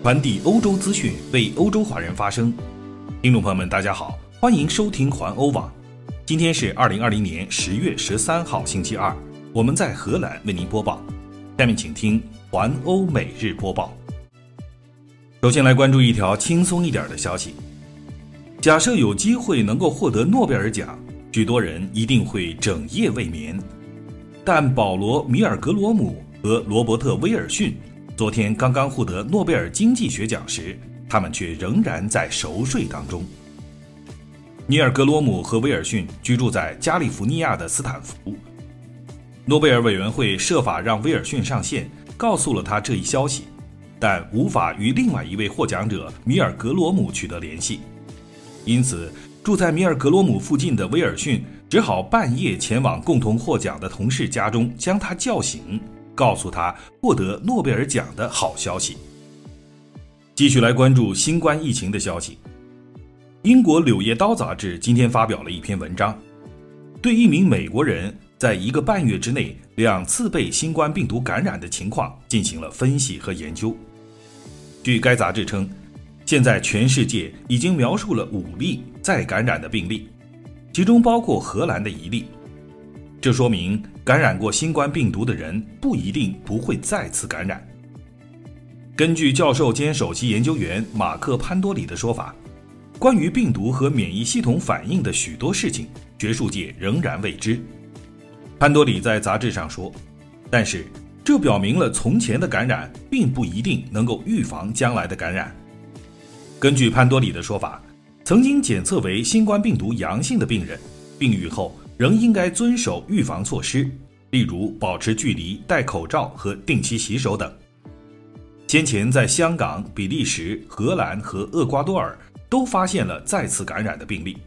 传递欧洲资讯，为欧洲华人发声。听众朋友们，大家好，欢迎收听环欧网。今天是二零二零年十月十三号，星期二。我们在荷兰为您播报。下面请听环欧每日播报。首先来关注一条轻松一点的消息。假设有机会能够获得诺贝尔奖，许多人一定会整夜未眠。但保罗·米尔格罗姆和罗伯特·威尔逊。昨天刚刚获得诺贝尔经济学奖时，他们却仍然在熟睡当中。尼尔·格罗姆和威尔逊居住在加利福尼亚的斯坦福。诺贝尔委员会设法让威尔逊上线，告诉了他这一消息，但无法与另外一位获奖者米尔·格罗姆取得联系。因此，住在米尔·格罗姆附近的威尔逊只好半夜前往共同获奖的同事家中，将他叫醒。告诉他获得诺贝尔奖的好消息。继续来关注新冠疫情的消息。英国《柳叶刀》杂志今天发表了一篇文章，对一名美国人在一个半月之内两次被新冠病毒感染的情况进行了分析和研究。据该杂志称，现在全世界已经描述了五例再感染的病例，其中包括荷兰的一例。这说明感染过新冠病毒的人不一定不会再次感染。根据教授兼首席研究员马克·潘多里的说法，关于病毒和免疫系统反应的许多事情，学术界仍然未知。潘多里在杂志上说：“但是这表明了从前的感染并不一定能够预防将来的感染。”根据潘多里的说法，曾经检测为新冠病毒阳性的病人，病愈后。仍应该遵守预防措施，例如保持距离、戴口罩和定期洗手等。先前在香港、比利时、荷兰和厄瓜多尔都发现了再次感染的病例。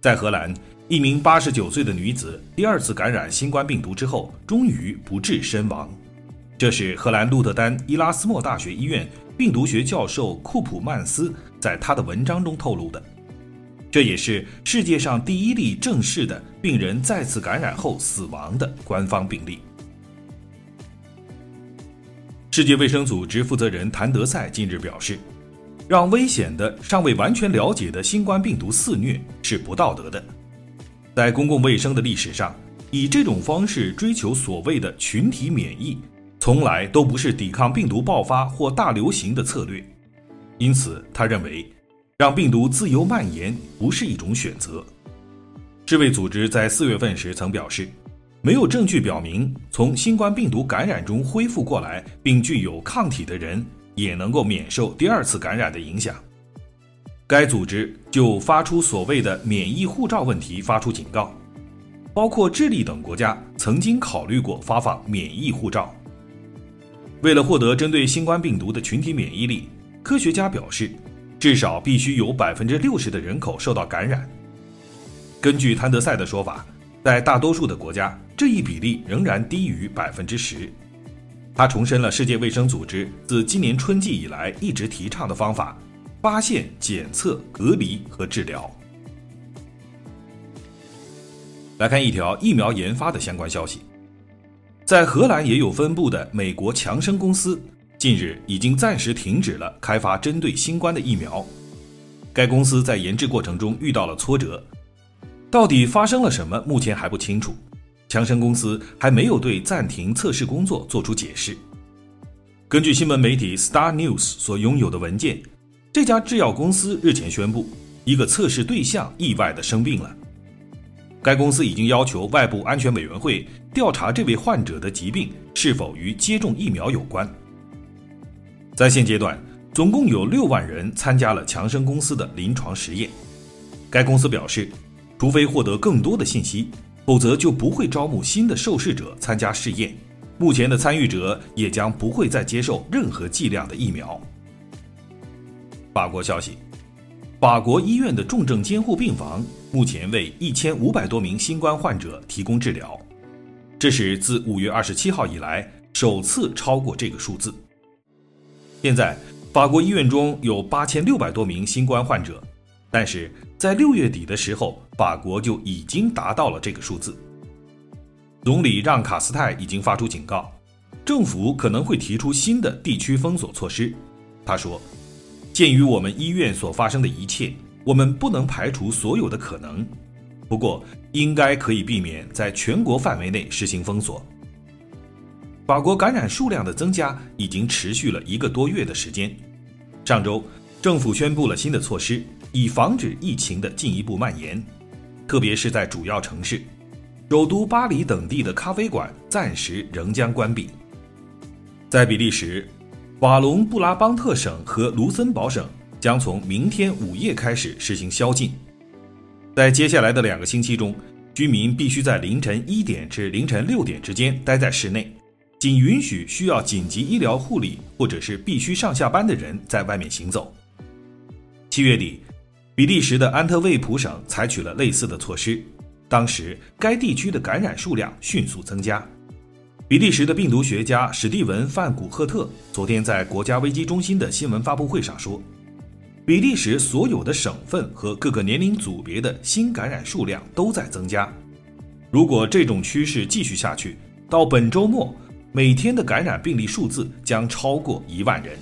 在荷兰，一名89岁的女子第二次感染新冠病毒之后，终于不治身亡。这是荷兰鹿特丹伊拉斯莫大学医院病毒学教授库普曼斯在他的文章中透露的。这也是世界上第一例正式的病人再次感染后死亡的官方病例。世界卫生组织负责人谭德赛近日表示，让危险的、尚未完全了解的新冠病毒肆虐是不道德的。在公共卫生的历史上，以这种方式追求所谓的群体免疫，从来都不是抵抗病毒爆发或大流行的策略。因此，他认为。让病毒自由蔓延不是一种选择。世卫组织在四月份时曾表示，没有证据表明从新冠病毒感染中恢复过来并具有抗体的人也能够免受第二次感染的影响。该组织就发出所谓的免疫护照问题发出警告，包括智利等国家曾经考虑过发放免疫护照。为了获得针对新冠病毒的群体免疫力，科学家表示。至少必须有百分之六十的人口受到感染。根据谭德赛的说法，在大多数的国家，这一比例仍然低于百分之十。他重申了世界卫生组织自今年春季以来一直提倡的方法：发现、检测、隔离和治疗。来看一条疫苗研发的相关消息，在荷兰也有分布的美国强生公司。近日已经暂时停止了开发针对新冠的疫苗。该公司在研制过程中遇到了挫折，到底发生了什么，目前还不清楚。强生公司还没有对暂停测试工作做出解释。根据新闻媒体 Star News 所拥有的文件，这家制药公司日前宣布，一个测试对象意外的生病了。该公司已经要求外部安全委员会调查这位患者的疾病是否与接种疫苗有关。在现阶段，总共有六万人参加了强生公司的临床实验。该公司表示，除非获得更多的信息，否则就不会招募新的受试者参加试验。目前的参与者也将不会再接受任何剂量的疫苗。法国消息，法国医院的重症监护病房目前为一千五百多名新冠患者提供治疗，这是自五月二十七号以来首次超过这个数字。现在，法国医院中有八千六百多名新冠患者，但是在六月底的时候，法国就已经达到了这个数字。总理让·卡斯泰已经发出警告，政府可能会提出新的地区封锁措施，他说：“鉴于我们医院所发生的一切，我们不能排除所有的可能。不过，应该可以避免在全国范围内实行封锁。”法国感染数量的增加已经持续了一个多月的时间。上周，政府宣布了新的措施，以防止疫情的进一步蔓延，特别是在主要城市，首都巴黎等地的咖啡馆暂时仍将关闭。在比利时，瓦隆布拉邦特省和卢森堡省将从明天午夜开始实行宵禁，在接下来的两个星期中，居民必须在凌晨一点至凌晨六点之间待在室内。仅允许需要紧急医疗护理或者是必须上下班的人在外面行走。七月底，比利时的安特卫普省采取了类似的措施，当时该地区的感染数量迅速增加。比利时的病毒学家史蒂文·范古赫特昨天在国家危机中心的新闻发布会上说，比利时所有的省份和各个年龄组别的新感染数量都在增加。如果这种趋势继续下去，到本周末。每天的感染病例数字将超过一万人。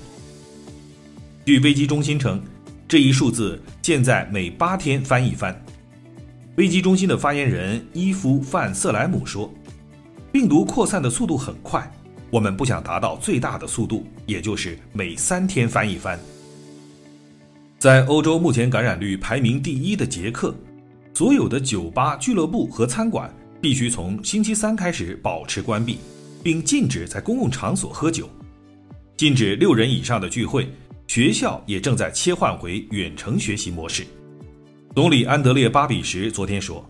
据危机中心称，这一数字现在每八天翻一番。危机中心的发言人伊夫·范瑟莱姆说：“病毒扩散的速度很快，我们不想达到最大的速度，也就是每三天翻一番。”在欧洲目前感染率排名第一的捷克，所有的酒吧、俱乐部和餐馆必须从星期三开始保持关闭。并禁止在公共场所喝酒，禁止六人以上的聚会。学校也正在切换回远程学习模式。总理安德烈·巴比什昨天说，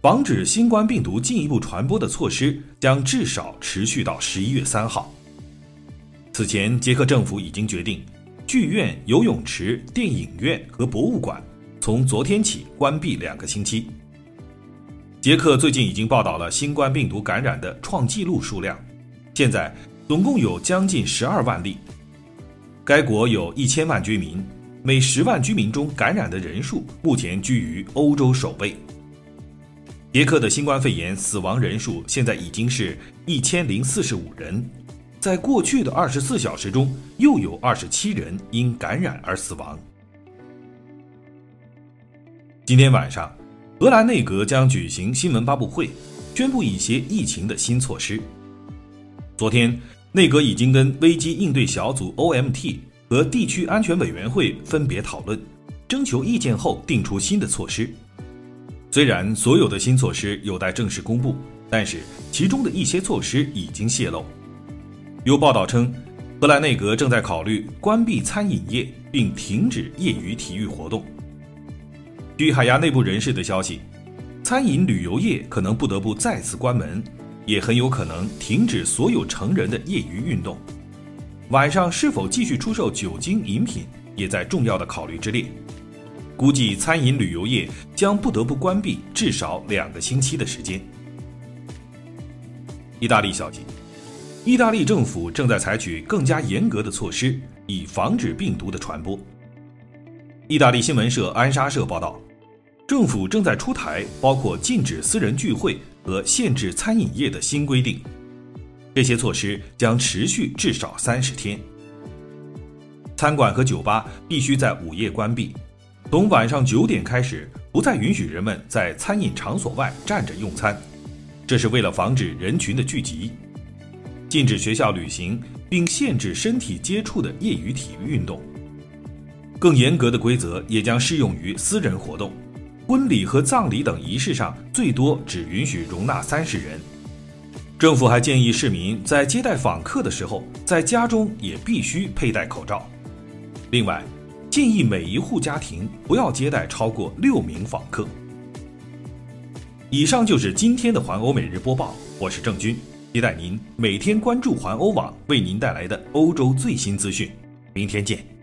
防止新冠病毒进一步传播的措施将至少持续到十一月三号。此前，捷克政府已经决定，剧院、游泳池、电影院和博物馆从昨天起关闭两个星期。捷克最近已经报道了新冠病毒感染的创纪录数量，现在总共有将近十二万例。该国有一千万居民，每十万居民中感染的人数目前居于欧洲首位。捷克的新冠肺炎死亡人数现在已经是一千零四十五人，在过去的二十四小时中又有二十七人因感染而死亡。今天晚上。荷兰内阁将举行新闻发布会，宣布一些疫情的新措施。昨天，内阁已经跟危机应对小组 （OMT） 和地区安全委员会分别讨论，征求意见后定出新的措施。虽然所有的新措施有待正式公布，但是其中的一些措施已经泄露。有报道称，荷兰内阁正在考虑关闭餐饮业并停止业余体育活动。据海牙内部人士的消息，餐饮旅游业可能不得不再次关门，也很有可能停止所有成人的业余运动。晚上是否继续出售酒精饮品，也在重要的考虑之列。估计餐饮旅游业将不得不关闭至少两个星期的时间。意大利消息，意大利政府正在采取更加严格的措施，以防止病毒的传播。意大利新闻社安莎社报道。政府正在出台包括禁止私人聚会和限制餐饮业的新规定，这些措施将持续至少三十天。餐馆和酒吧必须在午夜关闭，从晚上九点开始不再允许人们在餐饮场所外站着用餐，这是为了防止人群的聚集。禁止学校旅行，并限制身体接触的业余体育运动。更严格的规则也将适用于私人活动。婚礼和葬礼等仪式上，最多只允许容纳三十人。政府还建议市民在接待访客的时候，在家中也必须佩戴口罩。另外，建议每一户家庭不要接待超过六名访客。以上就是今天的环欧每日播报，我是郑军，期待您每天关注环欧网为您带来的欧洲最新资讯。明天见。